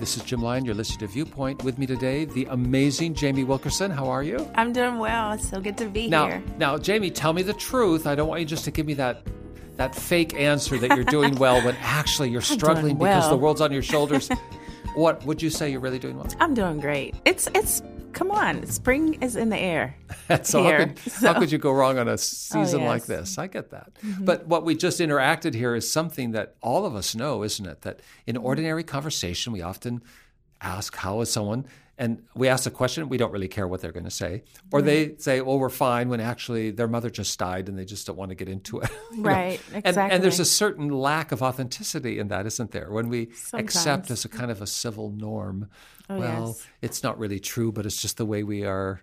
This is Jim Lyon. You're listening to Viewpoint. With me today, the amazing Jamie Wilkerson. How are you? I'm doing well. It's so good to be now, here. Now, Jamie, tell me the truth. I don't want you just to give me that that fake answer that you're doing well when actually you're struggling because the world's on your shoulders. what would you say you're really doing well? I'm doing great. It's it's come on, spring is in the air. so, here, how could, so. how could you go wrong on a season Oh, like this? I get that. Mm-hmm. But what we just interacted here is something that all of us know, isn't it? That in mm-hmm. ordinary conversation, we often ask, How is someone? And we ask a question, we don't really care what they're going to say. Or they say, Well, we're fine, when actually their mother just died and they just don't want to get into it. you know? Right, And, and there's a certain lack of authenticity in that, isn't there? When we accept as a kind of a civil norm, Oh, well, yes. it's not really true, but it's just the way we are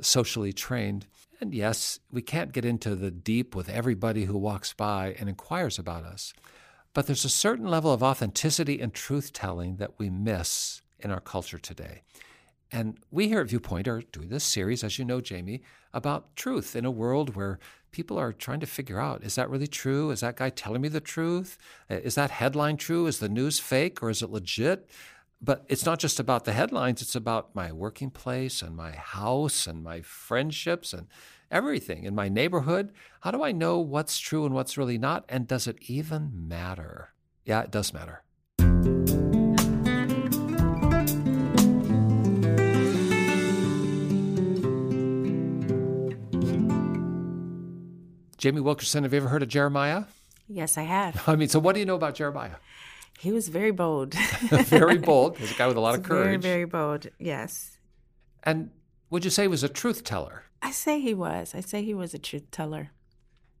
socially trained. And yes, we can't get into the deep with everybody who walks by and inquires about us. But there's a certain level of authenticity and truth telling that we miss in our culture today. And we here at Viewpoint are doing this series, as you know, Jamie, about truth in a world where people are trying to figure out is that really true? Is that guy telling me the truth? Uh, Is that headline true? Is the news fake or is it legit? But it's not just about the headlines, it's about my working place and my house and my friendships and everything in my neighborhood. How do I know what's true and what's really not? And does it even matter? Yeah, it does matter. Jamie Wilkerson, have you ever heard of Jeremiah? Yes, I have. I mean, so what do you know about Jeremiah? He was very bold. Very bold. He's a guy with a lot of courage. Very, very bold. Yes. And would you say he was a truth teller? I say he was. I say he was a truth teller.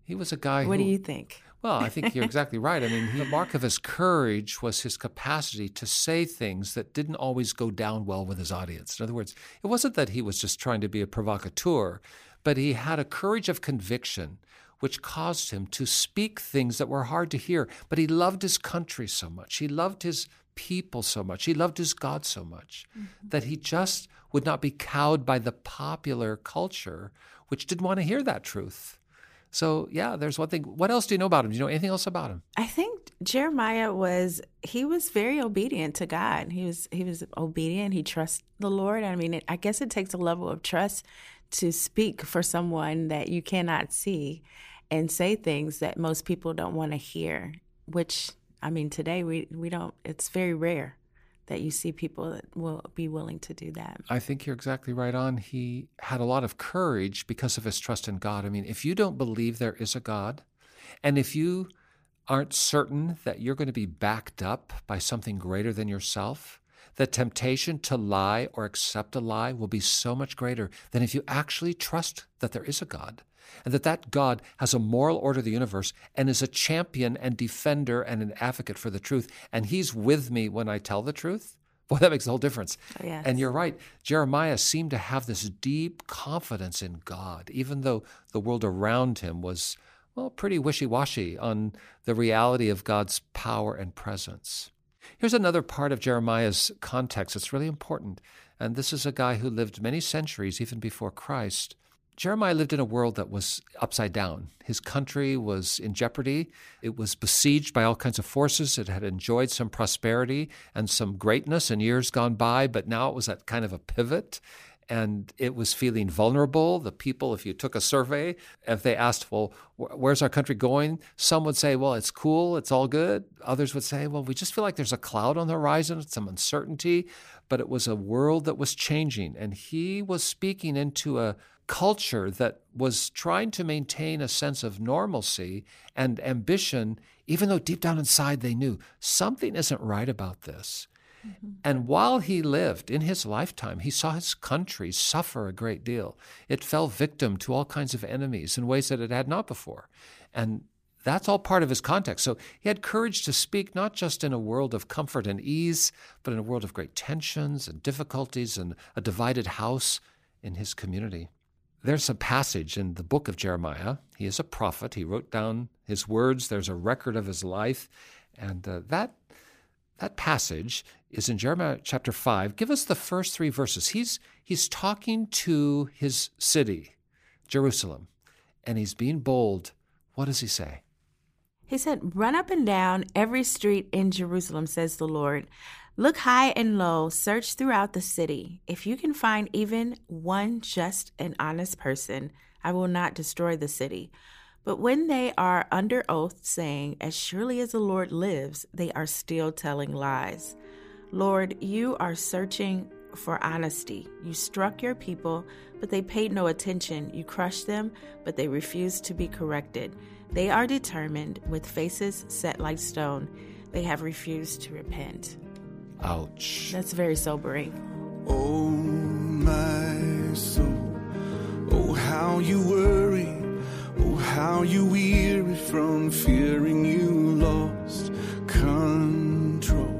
He was a guy What who, do you think? Well, I think you're exactly right. I mean, the mark of his courage was his capacity to say things that didn't always go down well with his audience. In other words, it wasn't that he was just trying to be a provocateur, but he had a courage of conviction which caused him to speak things that were hard to hear. But he loved his country so much. He loved his people so much. He loved his God so much mm-hmm. that he just would not be cowed by the popular culture, which didn't want to hear that truth. So, yeah, there's one thing. What else do you know about him? Do you know anything else about him? I think Jeremiah was he was very obedient to God. He was he was obedient. He trusted the Lord. I mean, it, I guess it takes a level of trust to speak for someone that you cannot see and say things that most people don't want to hear. Which I mean, today we we don't. It's very rare that you see people that will be willing to do that. I think you're exactly right on. He had a lot of courage because of his trust in God. I mean, if you don't believe there is a God, and if you aren't certain that you're going to be backed up by something greater than yourself, the temptation to lie or accept a lie will be so much greater than if you actually trust that there is a God and that that God has a moral order of the universe and is a champion and defender and an advocate for the truth. And he's with me when I tell the truth. Boy, that makes a whole difference. Oh, yes. And you're right. Jeremiah seemed to have this deep confidence in God, even though the world around him was, well, pretty wishy washy on the reality of God's power and presence. Here's another part of Jeremiah's context that's really important. And this is a guy who lived many centuries, even before Christ. Jeremiah lived in a world that was upside down. His country was in jeopardy. It was besieged by all kinds of forces. It had enjoyed some prosperity and some greatness in years gone by, but now it was at kind of a pivot and it was feeling vulnerable. The people, if you took a survey, if they asked, well, wh- where's our country going? Some would say, well, it's cool, it's all good. Others would say, well, we just feel like there's a cloud on the horizon, some uncertainty. But it was a world that was changing. And he was speaking into a culture that was trying to maintain a sense of normalcy and ambition, even though deep down inside they knew something isn't right about this. And while he lived in his lifetime, he saw his country suffer a great deal. It fell victim to all kinds of enemies in ways that it had not before. And that's all part of his context. So he had courage to speak not just in a world of comfort and ease, but in a world of great tensions and difficulties and a divided house in his community. There's a passage in the book of Jeremiah. He is a prophet. He wrote down his words. There's a record of his life. And uh, that that passage is in Jeremiah chapter 5. Give us the first three verses. He's, he's talking to his city, Jerusalem, and he's being bold. What does he say? He said, Run up and down every street in Jerusalem, says the Lord. Look high and low, search throughout the city. If you can find even one just and honest person, I will not destroy the city. But when they are under oath, saying, As surely as the Lord lives, they are still telling lies. Lord, you are searching for honesty. You struck your people, but they paid no attention. You crushed them, but they refused to be corrected. They are determined, with faces set like stone. They have refused to repent. Ouch. That's very sobering. Oh, my soul. Oh, how you worry. How you weary from fearing you lost control.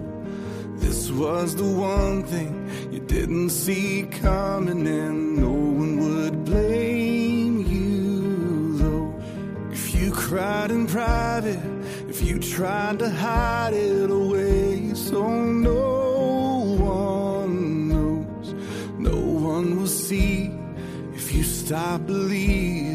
This was the one thing you didn't see coming, and no one would blame you, though. If you cried in private, if you tried to hide it away, so no one knows, no one will see if you stop believing.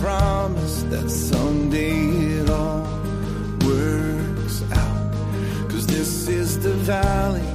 Promise that someday it all works out. Cause this is the valley,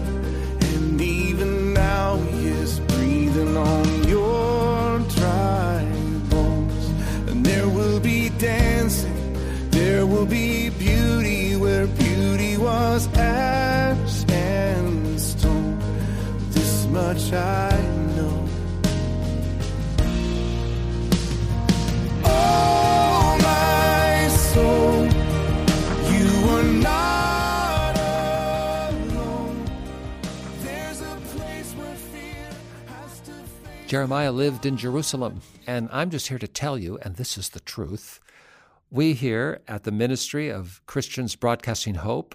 Jeremiah lived in Jerusalem, and I'm just here to tell you, and this is the truth. We here at the Ministry of Christians Broadcasting Hope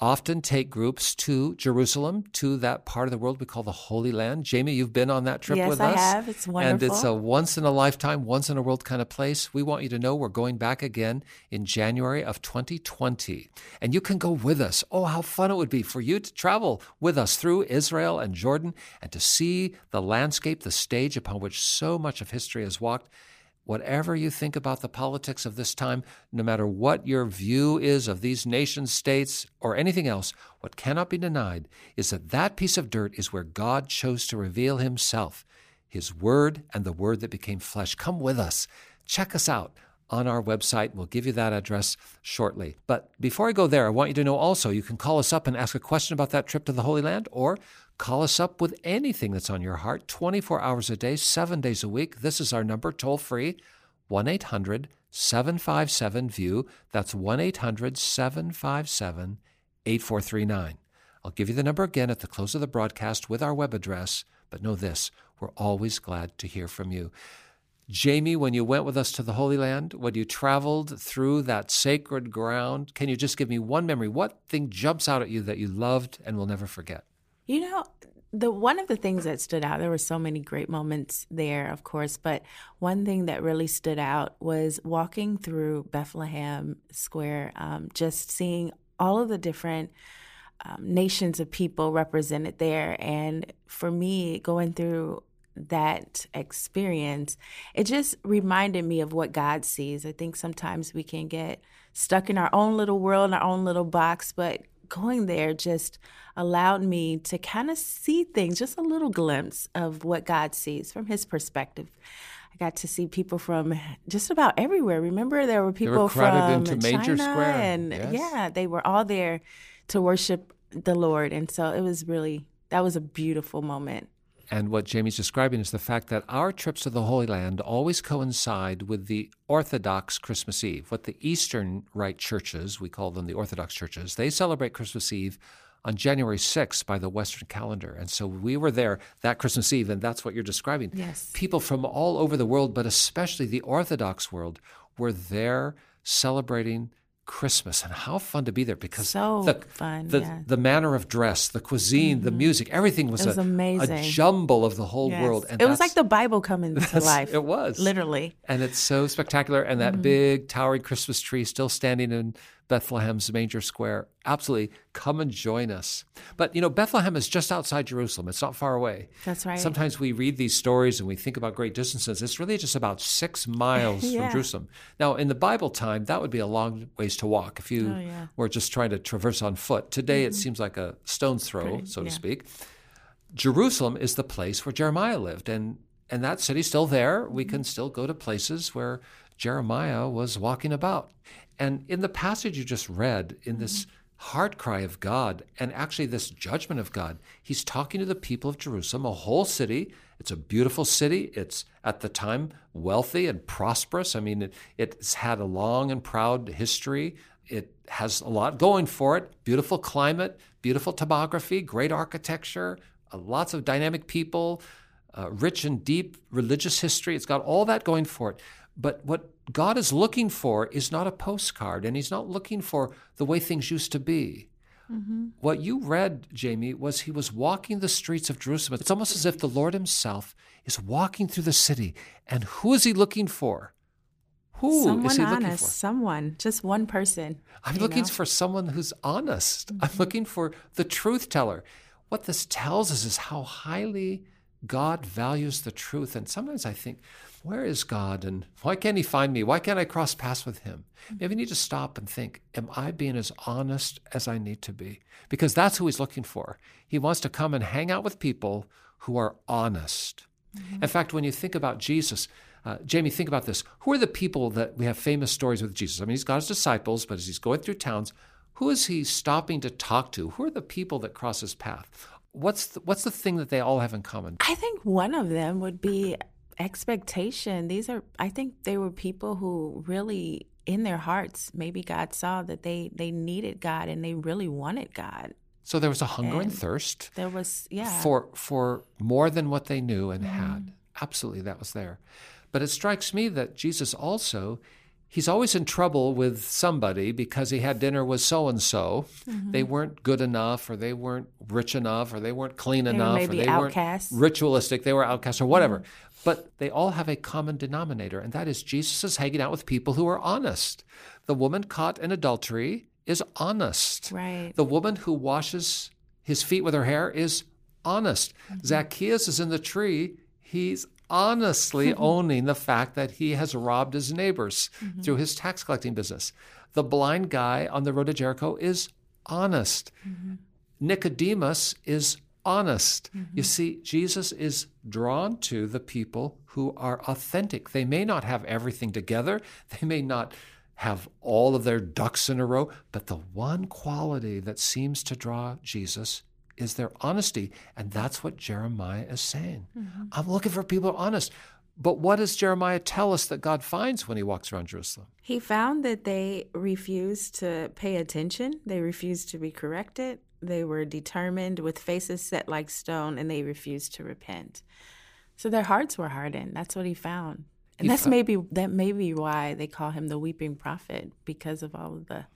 often take groups to Jerusalem, to that part of the world we call the Holy Land. Jamie, you've been on that trip Yes, with I us. Yes, I have. It's wonderful. And it's a once in a lifetime, once in a world kind of place. We want you to know we're going back again in January of 2020. And you can go with us. Oh, how fun it would be for you to travel with us through Israel and Jordan and to see the landscape, the stage upon which so much of history has walked. Whatever you think about the politics of this time, no matter what your view is of these nation states or anything else, what cannot be denied is that that piece of dirt is where God chose to reveal himself, his word and the word that became flesh. Come with us. Check us out on our website. We'll give you that address shortly. But before I go there, I want you to know also you can call us up and ask a question about that trip to the Holy Land or call us up with anything that's on your heart 24 hours a day, seven days a week. This is our number, toll free 1 800 757 VIEW. That's 1 800 757 8439. I'll give you the number again at the close of the broadcast with our web address, but know this we're always glad to hear from you. Jamie, when you went with us to the Holy Land, when you traveled through that sacred ground, can you just give me one memory? What thing jumps out at you that you loved and will never forget? You know, the one of the things that stood out, there were so many great moments there, of course, but one thing that really stood out was walking through Bethlehem Square, um, just seeing all of the different um, nations of people represented there. And for me, going through that experience, it just reminded me of what God sees. I think sometimes we can get stuck in our own little world, in our own little box, but going there just allowed me to kind of see things, just a little glimpse of what God sees from his perspective. I got to see people from just about everywhere. Remember, there were people crowded from China Square, and yes. yeah, they were all there to worship the Lord, and so it was really that was a beautiful moment. And what Jamie's describing is the fact that our trips to the Holy Land always coincide with the Orthodox Christmas Eve. What the Eastern Rite churches, we call them the Orthodox churches, they celebrate Christmas Eve on January 6th by the Western calendar. And so we were there that Christmas Eve, and that's what you're describing. Yes. People from all over the world, but especially the Orthodox world, were there celebrating Christmas and how fun to be there because So the, fun, the, yeah. the manner of dress, the cuisine, the music, everything was, was a, amazing. a jumble of the whole Yes. world. it was like the Bible coming to life. It was Literally. and it's so spectacular. And Mm-hmm. that big towering Christmas tree still standing in Bethlehem's manger square. Absolutely, come and join us. But you know, Bethlehem is just outside Jerusalem. It's not far away. That's right. Sometimes we read these stories and we think about great distances. It's really just about six miles Yeah. from Jerusalem. Now, in the Bible time, that would be a long ways to walk if you Oh, yeah. Mm-hmm. were just trying to traverse on foot. Today, it seems like a stone's throw, Pretty- so to yeah. speak. Jerusalem is the place where Jeremiah lived, and and that city's still there. We Mm-hmm. can still go to places where Jeremiah was walking about. And in the passage you just read, in this Mm-hmm. heart cry of God, and actually this judgment of God, he's talking to the people of Jerusalem, a whole city. It's a beautiful city. It's at the time wealthy and prosperous. I mean, it, it's had a long and proud history. It has a lot going for it. Beautiful climate, beautiful topography, great architecture, uh, lots of dynamic people, uh, rich and deep religious history. It's got all that going for it. But what God is looking for is not a postcard, and He's not looking for the way things used to be. What you read, Jamie, was He was walking the streets of Jerusalem. It's almost as if the Lord Himself is walking through the city. And who is He looking for? Who is someone He looking for? Someone. Just one person. I'm looking know? Mm-hmm. for someone who's honest. I'm looking for the truth teller. What this tells us is how highly God values the truth. And sometimes I think, where is God? And why can't He find me? Why can't I cross paths with Him? Maybe I need to stop and think, am I being as honest as I need to be? Because that's who He's looking for. He wants to come and hang out with people who are honest. In fact, when you think about Jesus, uh, Jamie, think about this. Who are the people that we have famous stories with Jesus? I mean, he's got his disciples, but as he's going through towns, who is he stopping to talk to? Who are the people that cross his path? What's the, what's the thing that they all have in common? I think one of them would be expectation. These are, I think they were people who really, in their hearts, maybe God saw that they they needed God and they really wanted God. So there was a hunger and And thirst There was, yeah, for for more than what they knew and Mm-hmm. had. Absolutely, that was there. But it strikes me that Jesus also, he's always in trouble with somebody because he had dinner with so and so. They weren't good enough, or they weren't rich enough, or they weren't clean were enough, maybe or they outcasts. weren't ritualistic. They were outcasts, or whatever. Mm-hmm. But they all have a common denominator, and that is Jesus is hanging out with people who are honest. The woman caught in adultery is honest. right. The woman who washes his feet with her hair is honest. Mm-hmm. Zacchaeus is in the tree. He's honestly owning the fact that he has robbed his neighbors Mm-hmm. through his tax collecting business. The blind guy on the road to Jericho is honest. Mm-hmm. Nicodemus is honest. Mm-hmm. You see, Jesus is drawn to the people who are authentic. They may not have everything together, they may not have all of their ducks in a row, but the one quality that seems to draw Jesus is their honesty. And that's what Jeremiah is saying. Mm-hmm. I'm looking for people who are honest. But what does Jeremiah tell us that God finds when he walks around Jerusalem? He found that they refused to pay attention. They refused to be corrected. They were determined with faces set like stone and they refused to repent. So their hearts were hardened. That's what he found. And He that's maybe that may be why they call him the weeping prophet because of all of the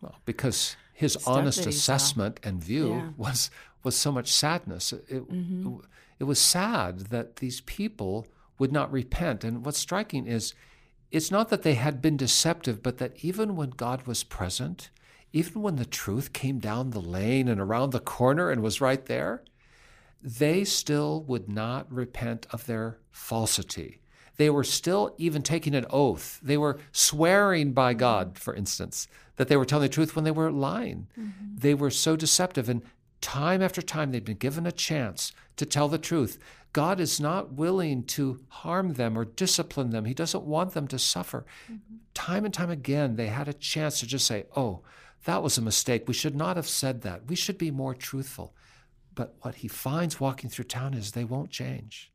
Well, because his honest he saw. assessment and view Yeah. was was so much sadness. It, it, mm-hmm. it was sad that these people would not repent. And what's striking is it's not that they had been deceptive, but that even when God was present, even when the truth came down the lane and around the corner and was right there, they still would not repent of their falsity. They were still even taking an oath. They were swearing by God, for instance, that they were telling the truth when they were lying. Mm-hmm. They were so deceptive. And time after time, they'd been given a chance to tell the truth. God is not willing to harm them or discipline them. He doesn't want them to suffer. Mm-hmm. Time and time again, they had a chance to just say, Oh, that was a mistake. We should not have said that. We should be more truthful. But what he finds walking through town is they won't change.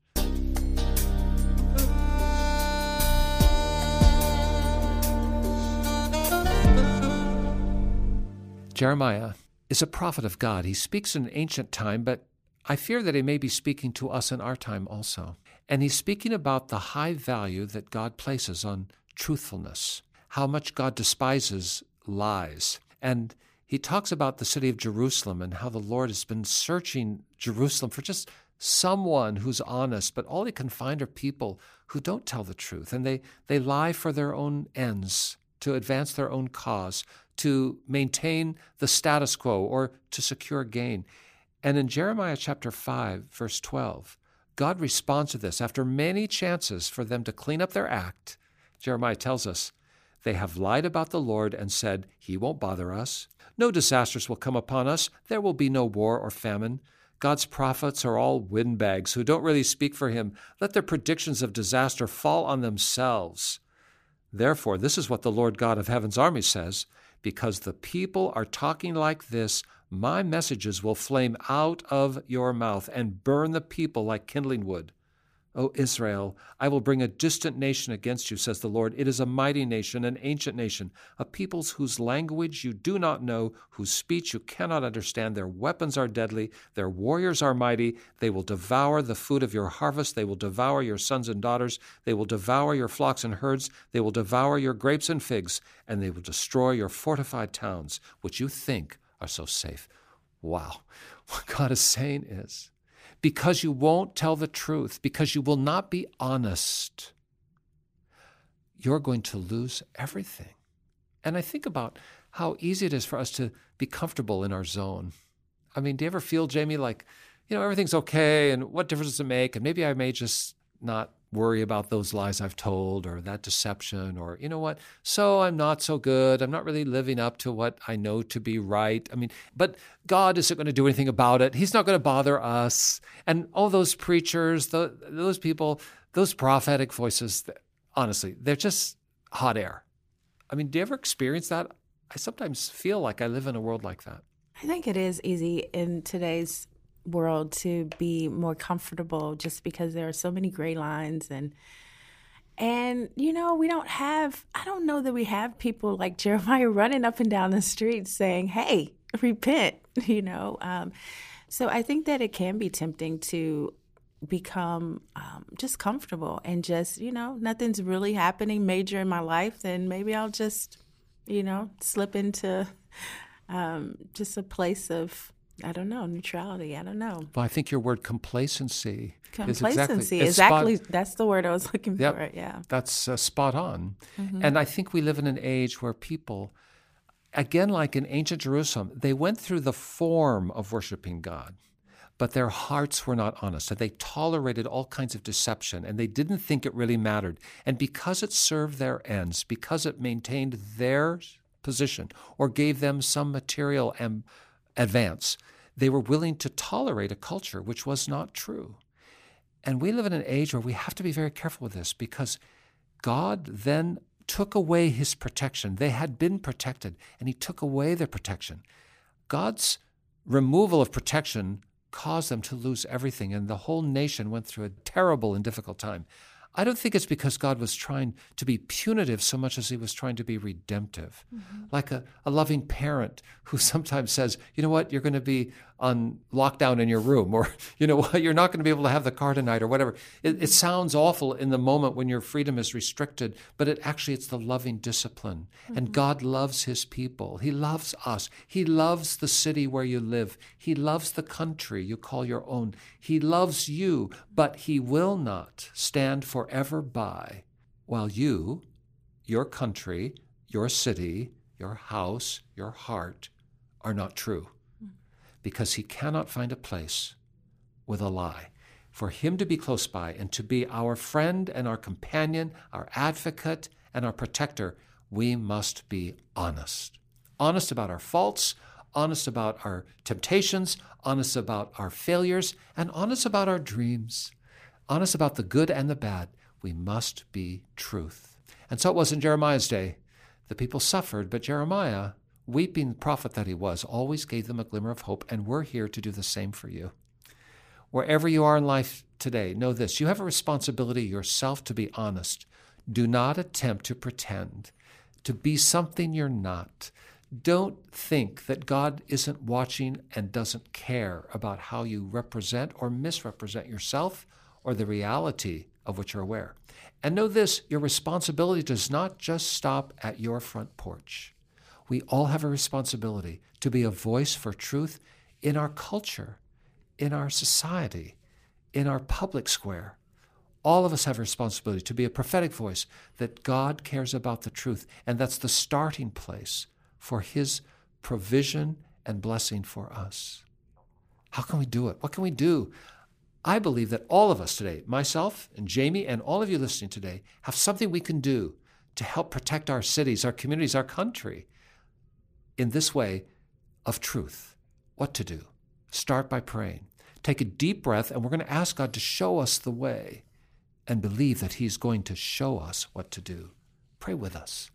Jeremiah is a prophet of God. He speaks in ancient time, but I fear that he may be speaking to us in our time also. And he's speaking about the high value that God places on truthfulness, how much God despises lies. And he talks about the city of Jerusalem and how the Lord has been searching Jerusalem for just someone who's honest, but all he can find are people who don't tell the truth and they, they lie for their own ends, to advance their own cause, to maintain the status quo or to secure gain. And in Jeremiah chapter 5, verse 12, God responds to this. After many chances for them to clean up their act, Jeremiah tells us, they have lied about the Lord and said, He won't bother us. No disasters will come upon us. There will be no war or famine. God's prophets are all windbags who don't really speak for Him. Let their predictions of disaster fall on themselves. Therefore, this is what the Lord God of heaven's army says because the people are talking like this, my messages will flame out of your mouth and burn the people like kindling wood. O Israel, I will bring a distant nation against you, says the Lord. It is a mighty nation, an ancient nation, a peoples whose language you do not know, whose speech you cannot understand. Their weapons are deadly, their warriors are mighty. They will devour the food of your harvest, they will devour your sons and daughters, they will devour your flocks and herds, they will devour your grapes and figs, and they will destroy your fortified towns, which you think are so safe. Wow. What God is saying is, because you won't tell the truth, because you will not be honest, you're going to lose everything. And I think about how easy it is for us to be comfortable in our zone. I mean, do you ever feel, Jamie, like, you know, everything's okay and what difference does it make? And maybe I may just not worry about those lies I've told or that deception or, you know what, so I'm not so good. I'm not really living up to what I know to be right. I mean, but God isn't going to do anything about it. He's not going to bother us. And all those preachers, the, those people, those prophetic voices, honestly, they're just hot air. I mean, do you ever experience that? I sometimes feel like I live in a world like that. I think it is easy in today's world to be more comfortable just because there are so many gray lines and and you know we don't have i don't know that we have people like jeremiah running up and down the street saying hey repent you know um, so i think that it can be tempting to become um, just comfortable and just you know nothing's really happening major in my life then maybe i'll just you know slip into um, just a place of I don't know neutrality. I don't know. Well, I think your word complacency. Complacency, is exactly, exactly spot, that's the word I was looking yep, for. Yeah, that's uh, spot on. Mm-hmm. And I think we live in an age where people, again, like in ancient Jerusalem, they went through the form of worshiping God, but their hearts were not honest, and they tolerated all kinds of deception, and they didn't think it really mattered. And because it served their ends, because it maintained their position or gave them some material and advance, they were willing to tolerate a culture which was not true. And we live in an age where we have to be very careful with this because God then took away his protection. They had been protected, and he took away their protection. God's removal of protection caused them to lose everything, and the whole nation went through a terrible and difficult time. I don't think it's because God was trying to be punitive so much as he was trying to be redemptive. Mm-hmm. Like a, a loving parent who sometimes says, you know what, you're going to be on lockdown in your room, or, you know what, you're not going to be able to have the car tonight, or whatever. It, it sounds awful in the moment when your freedom is restricted, but it actually, it's the loving discipline. Mm-hmm. And God loves his people. He loves us. He loves the city where you live. He loves the country you call your own. He loves you, but he will not stand forever by while you, your country, your city, your house, your heart are not true. Because he cannot find a place with a lie. For him to be close by and to be our friend and our companion, our advocate and our protector, we must be honest. Honest about our faults, honest about our temptations, honest about our failures, and honest about our dreams, honest about the good and the bad. We must be truth. And so it was in Jeremiah's day. The people suffered, but Jeremiah weeping prophet that he was, always gave them a glimmer of hope, and we're here to do the same for you. Wherever you are in life today, know this you have a responsibility yourself to be honest. Do not attempt to pretend, to be something you're not. Don't think that God isn't watching and doesn't care about how you represent or misrepresent yourself or the reality of which you're aware. And know this your responsibility does not just stop at your front porch. We all have a responsibility to be a voice for truth in our culture, in our society, in our public square. All of us have a responsibility to be a prophetic voice that God cares about the truth, and that's the starting place for His provision and blessing for us. How can we do it? What can we do? I believe that all of us today, myself and Jamie and all of you listening today, have something we can do to help protect our cities, our communities, our country in this way of truth. What to do? Start by praying. Take a deep breath, and we're going to ask God to show us the way and believe that He's going to show us what to do. Pray with us.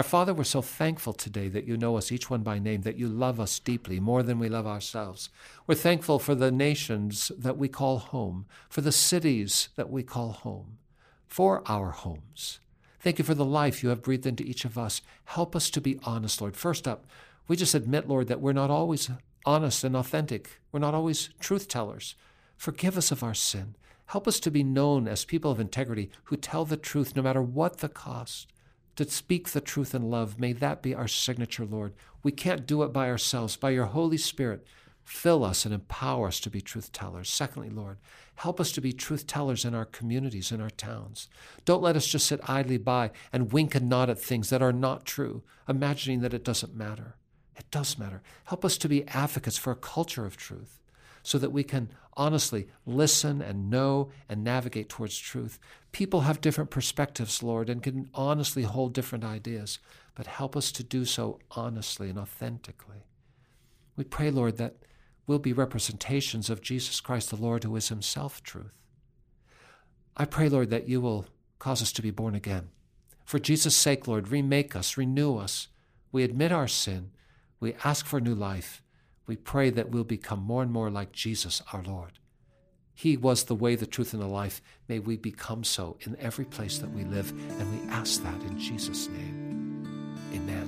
Our Father, we're so thankful today that you know us each one by name, that you love us deeply, more than we love ourselves. We're thankful for the nations that we call home, for the cities that we call home, for our homes. Thank you for the life you have breathed into each of us. Help us to be honest, Lord. First up, we just admit, Lord, that we're not always honest and authentic. We're not always truth tellers. Forgive us of our sin. Help us to be known as people of integrity who tell the truth no matter what the cost to speak the truth in love. May that be our signature, Lord. We can't do it by ourselves. By your Holy Spirit, fill us and empower us to be truth tellers. Secondly, Lord, help us to be truth tellers in our communities, in our towns. Don't let us just sit idly by and wink and nod at things that are not true, imagining that it doesn't matter. It does matter. Help us to be advocates for a culture of truth so that we can honestly listen and know and navigate towards truth. People have different perspectives, Lord, and can honestly hold different ideas, but help us to do so honestly and authentically. We pray, Lord, that we'll be representations of Jesus Christ, the Lord, who is Himself truth. I pray, Lord, that you will cause us to be born again. For Jesus' sake, Lord, remake us, renew us. We admit our sin. We ask for new life we pray that we'll become more and more like Jesus our Lord. He was the way, the truth, and the life. May we become so in every place that we live. And we ask that in Jesus' name. Amen.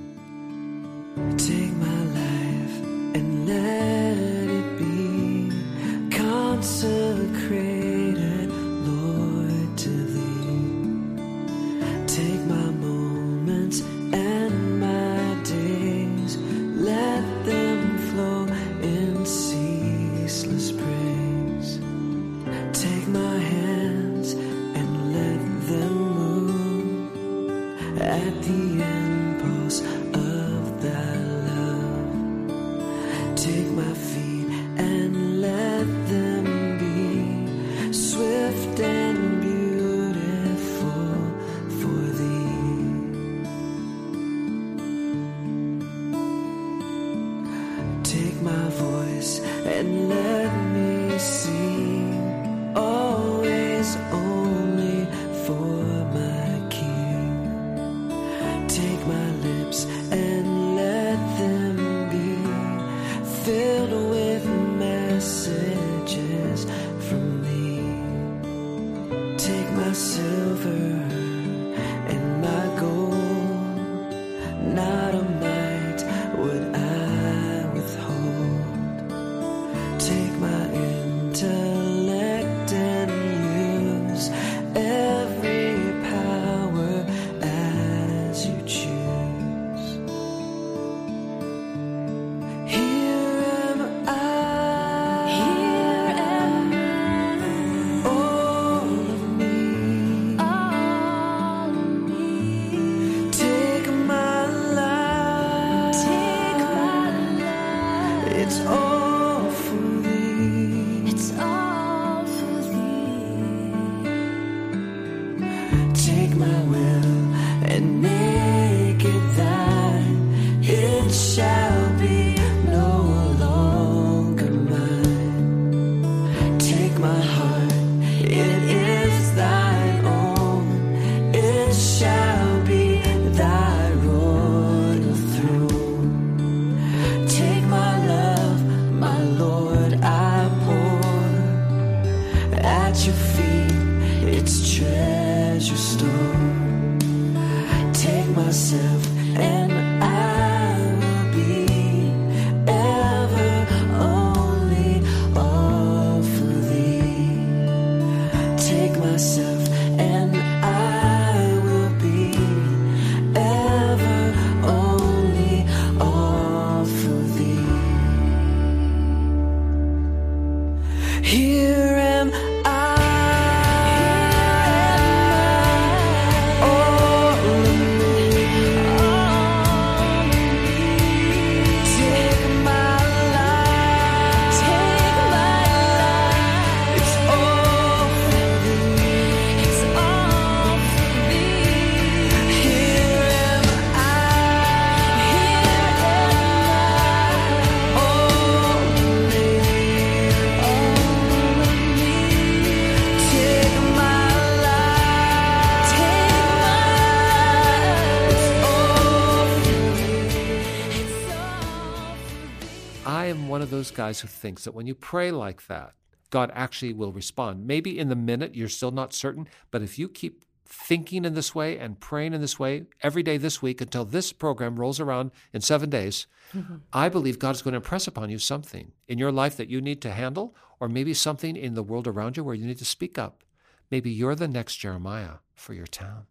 Guys who thinks that when you pray like that, God actually will respond. Maybe in the minute you're still not certain, but if you keep thinking in this way and praying in this way every day this week until this program rolls around in seven days, mm-hmm. I believe God is going to impress upon you something in your life that you need to handle, or maybe something in the world around you where you need to speak up. Maybe you're the next Jeremiah for your town.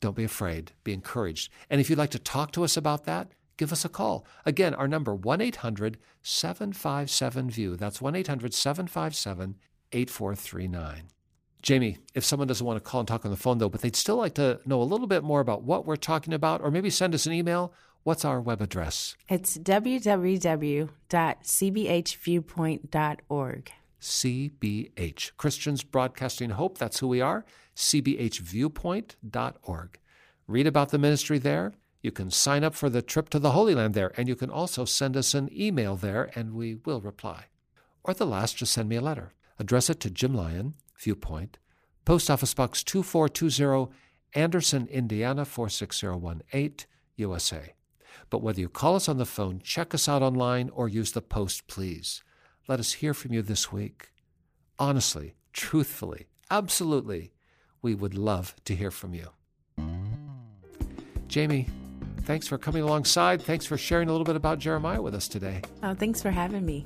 Don't be afraid. Be encouraged. And if you'd like to talk to us about that, give us a call. Again, our number 1-800-757-VIEW. That's 1-800-757-8439. Jamie, if someone doesn't want to call and talk on the phone though, but they'd still like to know a little bit more about what we're talking about or maybe send us an email, what's our web address? It's www.cbhviewpoint.org. CBH, Christians Broadcasting Hope. That's who we are. CBHviewpoint.org. Read about the ministry there. You can sign up for the trip to the Holy Land there, and you can also send us an email there, and we will reply. Or the last, just send me a letter. Address it to Jim Lyon, Viewpoint, Post Office Box 2420, Anderson, Indiana 46018, USA. But whether you call us on the phone, check us out online, or use the post, please. Let us hear from you this week. Honestly, truthfully, absolutely, we would love to hear from you. Jamie, thanks for coming alongside. Thanks for sharing a little bit about Jeremiah with us today. Oh, thanks for having me.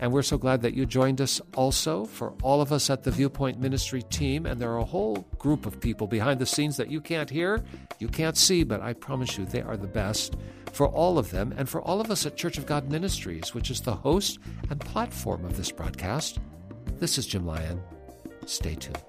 And we're so glad that you joined us also for all of us at the Viewpoint Ministry team. And there are a whole group of people behind the scenes that you can't hear, you can't see, but I promise you they are the best. For all of them, and for all of us at Church of God Ministries, which is the host and platform of this broadcast, this is Jim Lyon. Stay tuned.